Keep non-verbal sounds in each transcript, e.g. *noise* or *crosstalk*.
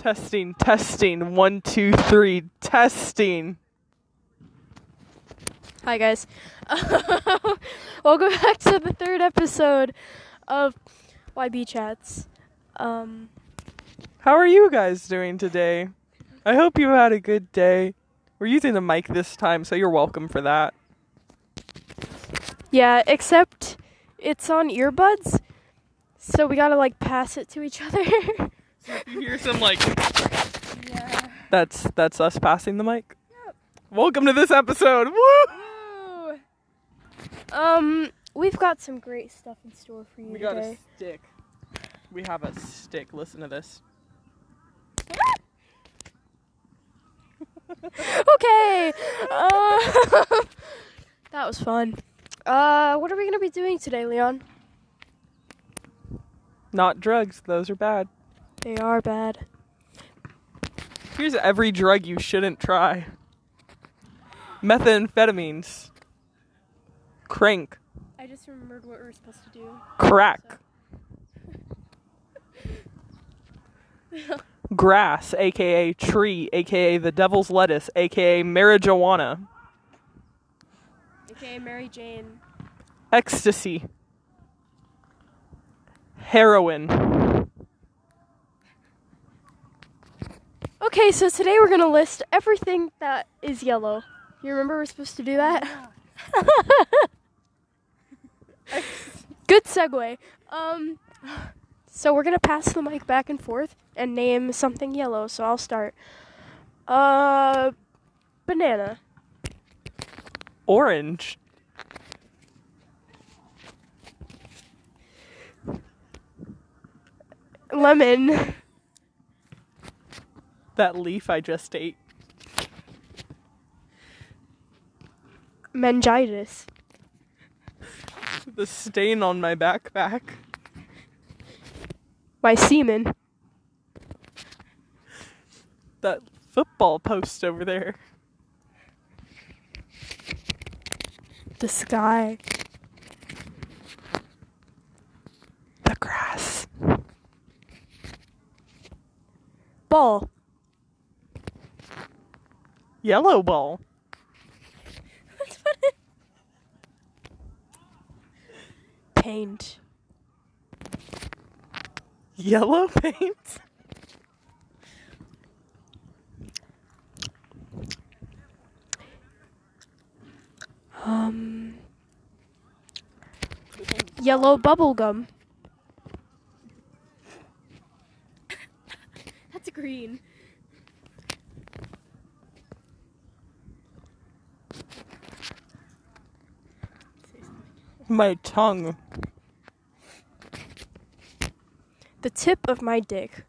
Testing, testing. One, two, three. Testing. Hi guys. *laughs* Welcome back to the third episode of YB Chats. Um, How are you guys doing today? I hope you had a good day. We're using the mic this time, so you're welcome for that. yeah, except it's on earbuds, so we gotta like pass it to each *laughs* other. You hear some like yeah. that's that's us passing the mic. Yep. Welcome to this episode. Woo! Um, we've got some great stuff in store for you We got a stick. We have a stick. Listen to this. *laughs* okay. Uh, *laughs* that was fun. Uh, what are we gonna be doing today, Leon? Not drugs. Those are bad. They are bad. Here's every drug you shouldn't try. Methamphetamines. Crank. I just remembered what we were supposed to do. Crack. *laughs* Grass, aka tree, aka the devil's lettuce, aka marijuana. Okay, Mary Jane. Ecstasy. Heroin. Okay, so today we're gonna list everything that is yellow. You remember we're supposed to do that? *laughs* Good segue. Um, so we're gonna pass the mic back and forth and name something yellow. So I'll start. Uh, banana, Orange. lemon, That leaf I just ate. meningitis, The stain on my backpack. my semen, That football post over there. the sky, The grass. ball, Yellow ball. paint, Yellow paint. um, yellow bubble gum. That's green. My tongue. The tip of my dick.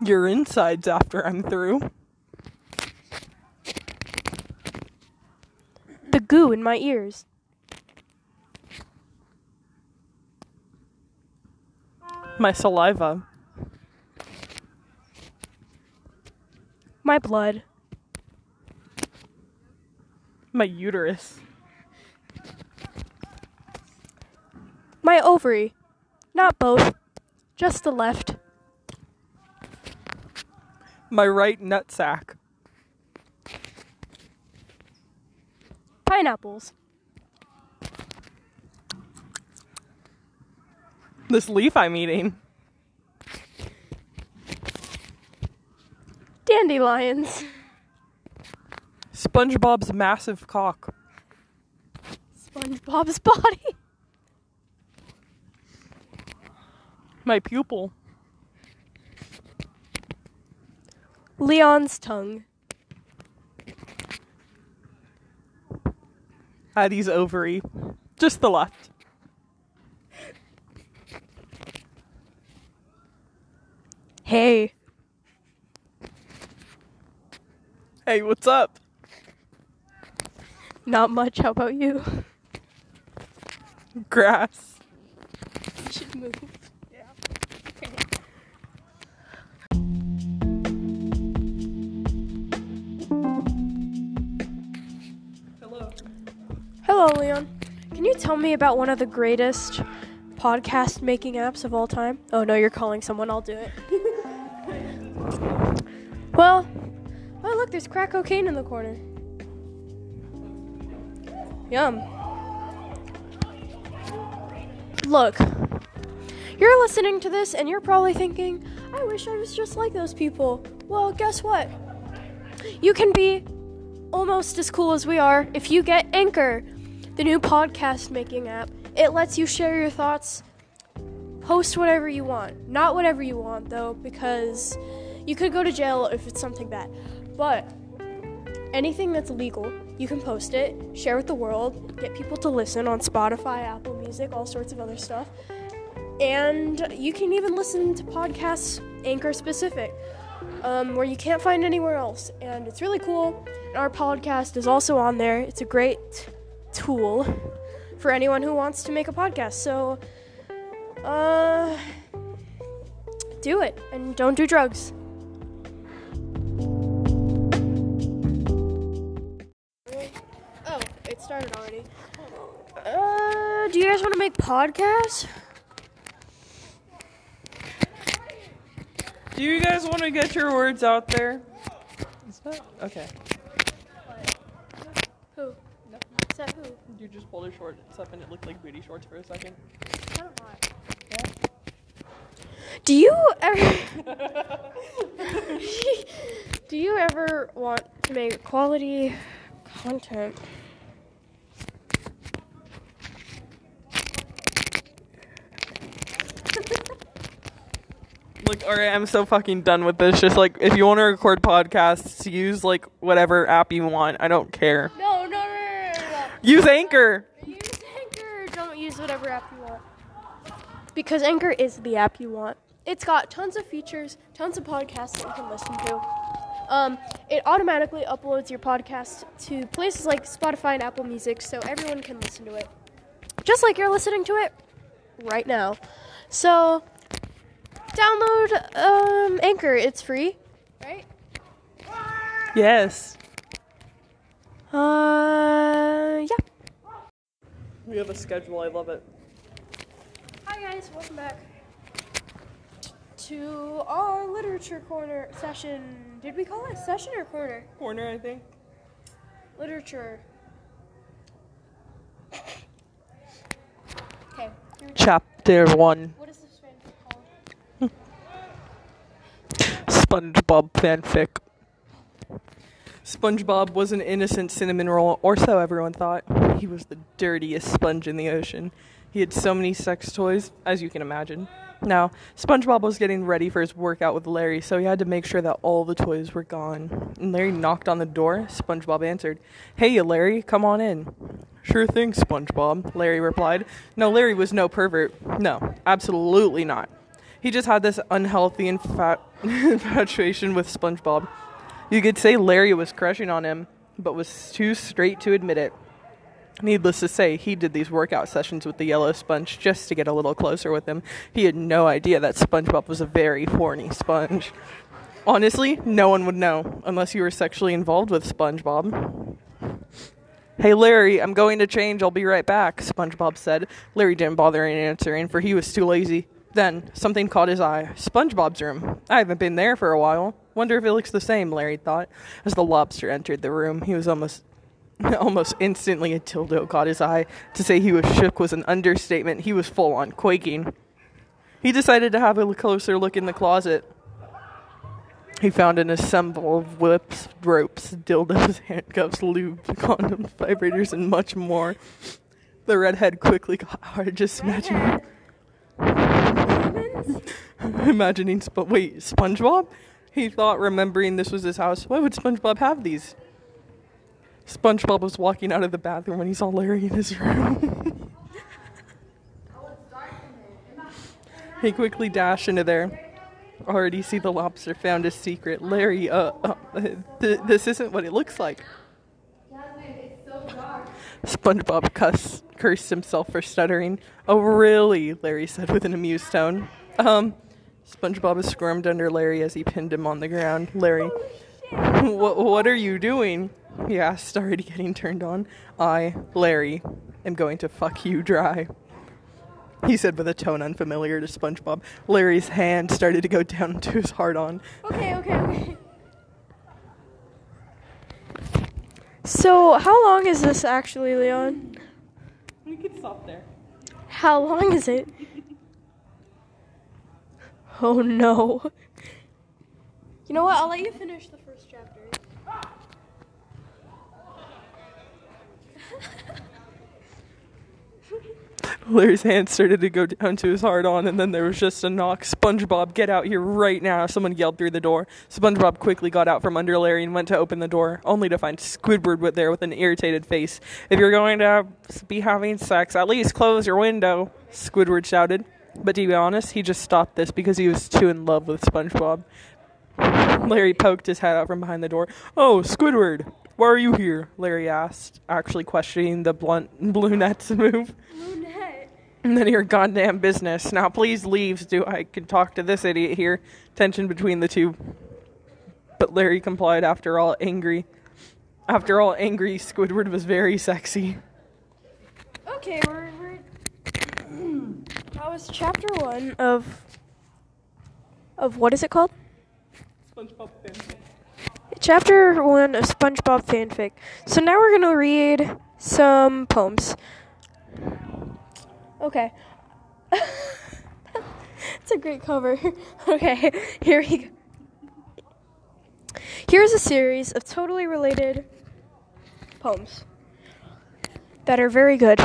Your insides after I'm through. The goo in my ears. My saliva. My blood. My uterus. My ovary. Not both. Just the left. My right nutsack. Pineapples. This leaf I'm eating. Dandelions. SpongeBob's massive cock. SpongeBob's body. My pupil. Leon's tongue. Addie's ovary. Just the left. Hey. Hey, what's up? Not much. How about you? Grass. You should move. Hello, Leon. Can you tell me about one of the greatest podcast making apps of all time? Oh no, you're calling someone. I'll do it. *laughs* Well, oh look, there's crack cocaine in the corner. Yum. Look, you're listening to this and you're probably thinking, I wish I was just like those people. Well, guess what? You can be almost as cool as we are if you get Anchor, the new podcast making app. It lets you share your thoughts, post whatever you want. Not whatever you want, though, because you could go to jail if it's something bad. But anything that's legal, you can post it, share with the world, get people to listen on Spotify, Apple Music, all sorts of other stuff. And you can even listen to podcasts Anchor specific, um, where you can't find anywhere else. And it's really cool. Our podcast is also on there. It's a great tool for anyone who wants to make a podcast. So, uh, do it and don't do drugs. Oh, it started already. Uh, do you guys want to make podcasts? Do you guys want to get your words out there? Is that okay? Who? That who? You just pulled her shorts up and it looked like booty shorts for a second. Of hot. Do you ever? *laughs* *laughs* do you ever want to make quality content? *laughs* Like, alright, I'm so fucking done with this. Just like, if you want to record podcasts, use like whatever app you want. I don't care. No, no, no, no, no, no. Use Anchor. Use Anchor. Don't use whatever app you want. Because Anchor is the app you want. It's got tons of features, tons of podcasts that you can listen to. Um, it automatically uploads your podcast to places like Spotify and Apple Music so everyone can listen to it. Just like you're listening to it right now. So, download um, Anchor. It's free, right? Yes. Uh, yeah. We have a schedule. I love it. Hi guys, welcome back to our literature corner session. Did we call it session or corner? Corner, I think. Literature. Okay. here we go. Chapter one. What is this fanfic called? *laughs* SpongeBob fanfic. SpongeBob was an innocent cinnamon roll, or so everyone thought. He was the dirtiest sponge in the ocean. He had so many sex toys, as you can imagine. Now, SpongeBob was getting ready for his workout with Larry, so he had to make sure that all the toys were gone. And Larry knocked on the door. SpongeBob answered, Hey, Larry, come on in. Sure thing, SpongeBob, Larry replied. No, Larry was no pervert. No, absolutely not. He just had this unhealthy infat- *laughs* infatuation with SpongeBob. You could say Larry was crushing on him, but was too straight to admit it. Needless to say, he did these workout sessions with the yellow sponge just to get a little closer with him. He had no idea that SpongeBob was a very horny sponge. Honestly, no one would know unless you were sexually involved with SpongeBob. Hey Larry, I'm going to change. I'll be right back, SpongeBob said. Larry didn't bother answering, for he was too lazy. Then, something caught his eye. SpongeBob's room. I haven't been there for a while. Wonder if it looks the same, Larry thought. As the lobster entered the room, he was almost *laughs* almost instantly a dildo caught his eye. To say he was shook was an understatement. He was full on quaking. He decided to have a closer look in the closet. He found an assemble of whips, ropes, dildos, *laughs* handcuffs, lube, condoms, vibrators, and much more. The redhead quickly got hard just imagining. *laughs* imagining, Sp- wait, SpongeBob? He thought, remembering this was his house, why would SpongeBob have these? SpongeBob was walking out of the bathroom when he saw Larry in his room. *laughs* he quickly dashed into there. Already see the lobster found his secret. Larry, uh, uh th- this isn't what it looks like. SpongeBob cuss, cursed himself for stuttering. Oh, really? Larry said with an amused tone. Um, SpongeBob squirmed under Larry as he pinned him on the ground. Larry, *laughs* what, what are you doing? He asked, already getting turned on. I, Larry, am going to fuck you dry. he said with a tone unfamiliar to SpongeBob. Larry's hand started to go down to his hard on. Okay, okay, okay. So, how long is this actually, Leon? We could stop there. How long is it? *laughs* Oh no. You know what? I'll let you finish the first chapter. *laughs* Larry's hand started to go down to his hard on, and then there was just a knock. SpongeBob, get out here right now. Someone yelled through the door. SpongeBob quickly got out from under Larry and went to open the door, only to find Squidward with there with an irritated face. If you're going to be having sex, at least close your window, Squidward shouted. But to be honest, he just stopped this because he was too in love with SpongeBob. Larry poked his head out from behind the door. Oh, Squidward, why are you here? Larry asked, actually questioning the blunt *laughs* brunette's move. Blue net. None of your goddamn business. Now, please leave so I can talk to this idiot here. Tension between the two. But Larry complied after all, angry. After all, angry, Squidward was very sexy. Okay, we're, we're *clears throat* that was chapter one of of what is it called? SpongeBob fanfic. Chapter one of SpongeBob fanfic. So now we're gonna read some poems. Okay. *laughs* it's a great cover. *laughs* okay, here we go. Here's a series of totally related poems that are very good.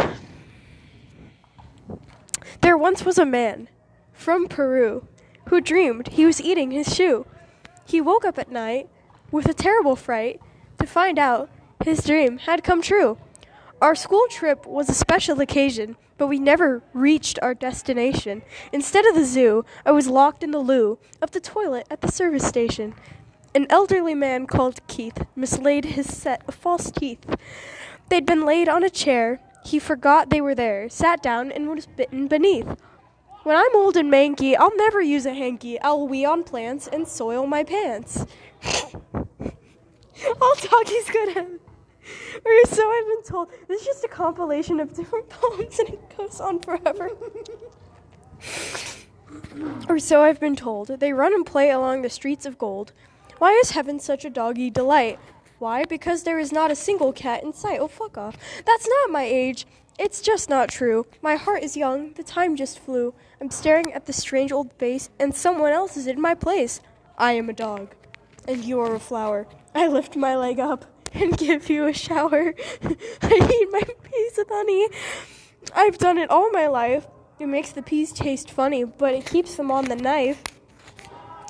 There once was a man from Peru who dreamed he was eating his shoe. He woke up at night with a terrible fright to find out his dream had come true. Our school trip was a special occasion, but we never reached our destination. Instead of the zoo, I was locked in the loo of the toilet at the service station. An elderly man called Keith mislaid his set of false teeth. They'd been laid on a chair. He forgot they were there, sat down, and was bitten beneath. When I'm old and manky, I'll never use a hanky. I'll wee on plants and soil my pants. *laughs* All doggies good at or so I've been told. This is just a compilation of different *laughs* poems and it goes on forever. *laughs* or so I've been told. They run and play along the streets of gold. Why is heaven such a doggy delight? Why? Because there is not a single cat in sight. Oh, fuck off. That's not my age. It's just not true. My heart is young. The time just flew. I'm staring at the strange old face, and someone else is in my place. I am a dog, and you are a flower. I lift my leg up and *laughs* give you a shower. *laughs* I eat my peas with honey. I've done it all my life. It makes the peas taste funny, but it keeps them on the knife.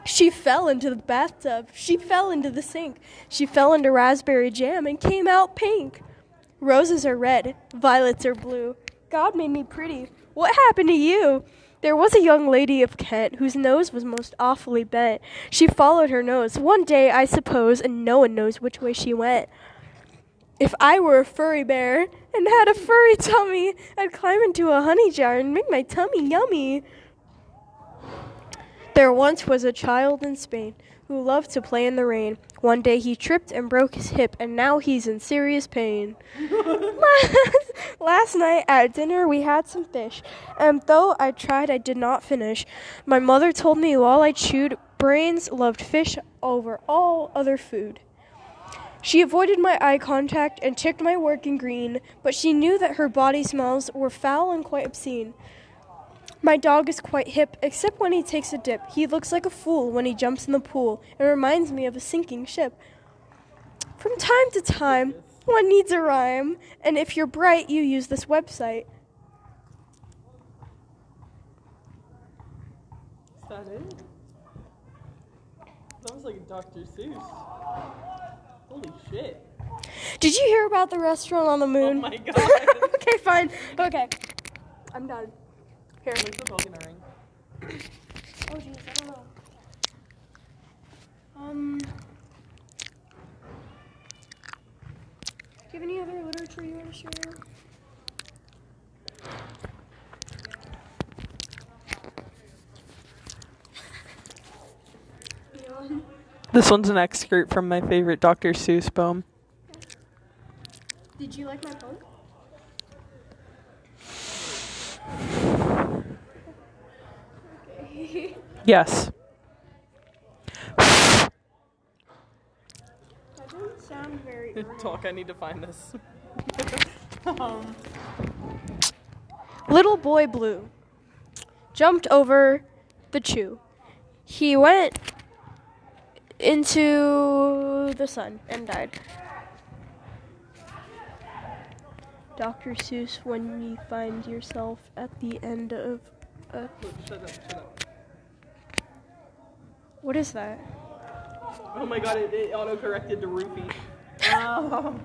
She fell into the bathtub. She fell into the sink. She fell into raspberry jam and came out pink. Roses are red, violets are blue. God made me pretty. What happened to you? There was a young lady of Kent whose nose was most awfully bent. She followed her nose one day, I suppose, and no one knows which way she went. If I were a furry bear and had a furry *laughs* tummy, I'd climb into a honey jar and make my tummy yummy. There once was a child in Spain who loved to play in the rain. One day he tripped and broke his hip, and now he's in serious pain. *laughs* *laughs* Last night at dinner we had some fish, and though I tried, I did not finish. My mother told me while I chewed, Brains loved fish over all other food. She avoided my eye contact and ticked my work in green, but she knew that her body smells were foul and quite obscene. My dog is quite hip, except when he takes a dip. He looks like a fool when he jumps in the pool and reminds me of a sinking ship. From time to time, one needs a rhyme, and if you're bright, you use this website. Is that it? That was like Dr. Seuss. Holy shit. Did you hear about the restaurant on the Oh moon? my god. *laughs* okay, fine. *laughs* Okay. I'm done. Here. Where's the Pokemon ring? Oh, jeez, I don't know. Um. Do you have any other literature you want to share? This one's an excerpt from my favorite Dr. Seuss poem. Did you like my poem? Yes. That doesn't sound very. Talk, I need to find this. *laughs* um, Little boy blue jumped over the chew. He went into the sun and died. Dr. Seuss, when you find yourself at the end of a. shut up, shut up. What is that? Oh my god, it, it auto corrected to roofie. Oh.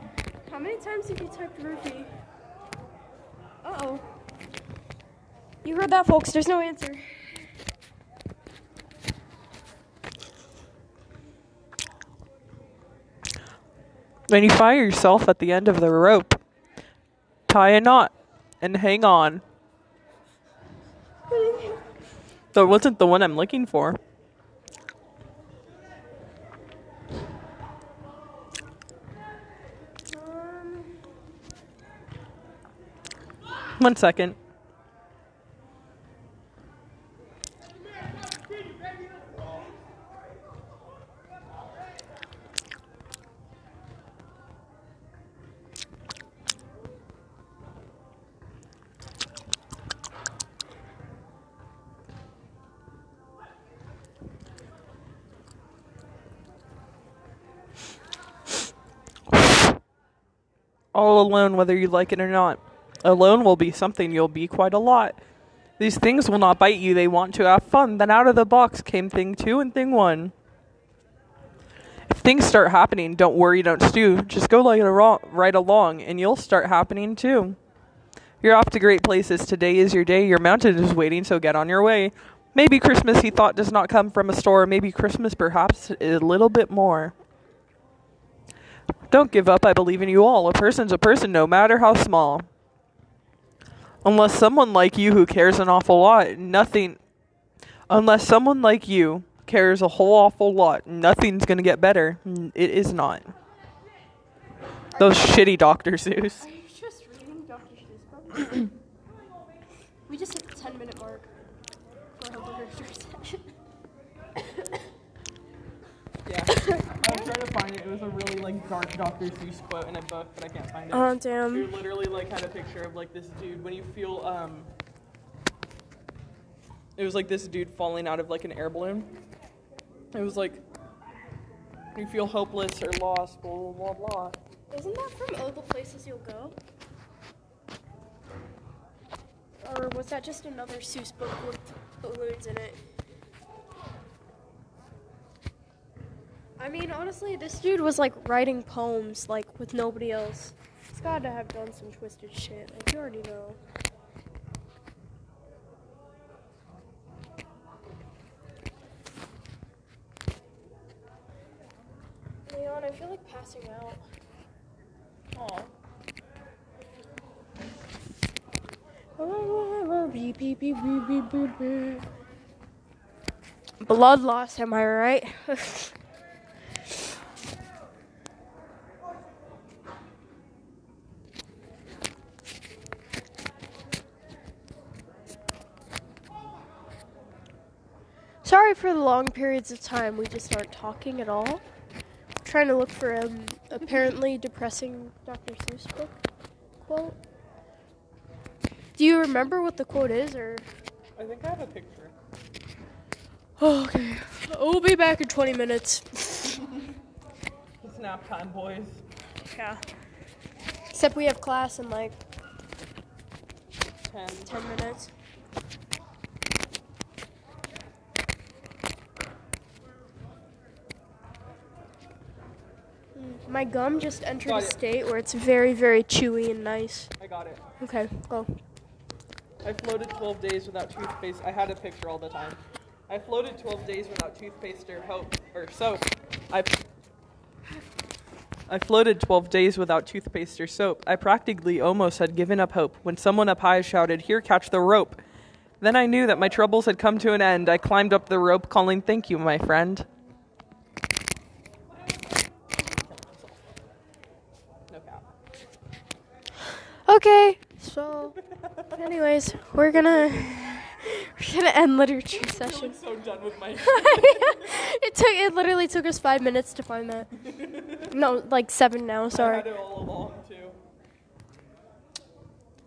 How many times have you typed roofie? Uh oh. You heard that, folks. There's no answer. When you find yourself at the end of the rope, tie a knot and hang on. That wasn't the one I'm looking for. *laughs* One second. All alone, whether you like it or not. Alone will be something you'll be quite a lot. These things will not bite you, they want to have fun. Then out of the box came thing two and thing one. If things start happening, don't worry, don't stew. Just go right along, and you'll start happening too. You're off to great places. Today is your day. Your mountain is waiting, so get on your way. Maybe Christmas, he thought, does not come from a store. Maybe Christmas, perhaps, a little bit more. Don't give up. I believe in you all. A person's a person, no matter how small. Unless someone like you who cares an awful lot, nothing. Unless someone like you cares a whole awful lot, nothing's gonna get better. It is not. Those shitty Dr. Seuss. Are you just reading Dr. Seuss books? *coughs* we just hit the 10 minute mark for our literature *laughs* session. Yeah. I was find it. It was a really like dark Dr. Seuss quote in a book, but I can't find it. Oh, damn You literally like had a picture of like this dude when you feel um it was like this dude falling out of like an air balloon. It was like you feel hopeless or lost, blah blah blah blah. Isn't that from all the Places You'll Go? Or was that just another Seuss book with balloons in it? I mean, honestly, this dude was like writing poems like with nobody else. He's got to have done some twisted shit. Like you already know. Leon, I feel like passing out. Blood loss, am I right? *laughs* Sorry for the long periods of time we just aren't talking at all. trying to look for an apparently depressing Dr. Seuss book quote. Do you remember what the quote is, or? I think I have a picture. Oh, okay. We'll be back in 20 minutes. *laughs* It's nap time, boys. Yeah. Except we have class in like Ten. 10 minutes. My gum just entered a state where it's very, very chewy and nice. I got it. Okay, go. I floated 12 days without toothpaste. I had a picture all the time. I floated 12 days without toothpaste or hope or soap. I I floated 12 days without toothpaste or soap. I practically almost had given up hope when someone up high shouted, "Here, catch the rope." Then I knew that my troubles had come to an end. I climbed up the rope calling, "Thank you, my friend." Okay, so, anyways, we're gonna We're gonna end literature *laughs* session. so done with my. *laughs* it took it literally took us five minutes to find that. *laughs* No, like seven now. Sorry. it all along too.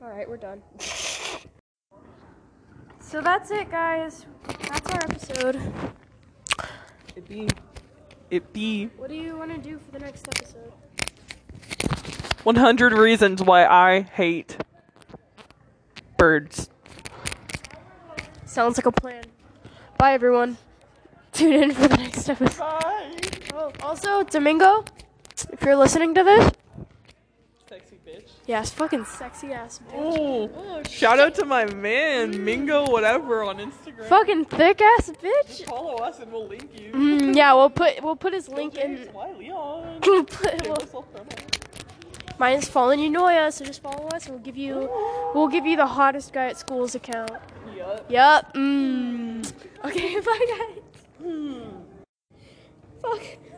All right, we're done. So that's it, guys. That's our episode. It be. It be. What do you want to do for the next episode? 100 reasons why I hate birds. Sounds like a plan. Bye, everyone. Tune in for the next episode. Bye. Oh, also, Domingo, if you're listening to this, Sexy bitch. yes, fucking sexy ass bitch. Oh, shout out to my man, Mingo, whatever, on Instagram. Fucking thick ass bitch. Just Follow us and we'll link you. Mm, yeah, we'll put we'll put his link in. James Y. Leon. We'll put, we'll, self-promo. mine is Fallen Unoya, so just follow us. and We'll give you we'll give you the hottest guy at school's account. Yup. Yep. Mm. Okay, *laughs* bye guys. Fuck.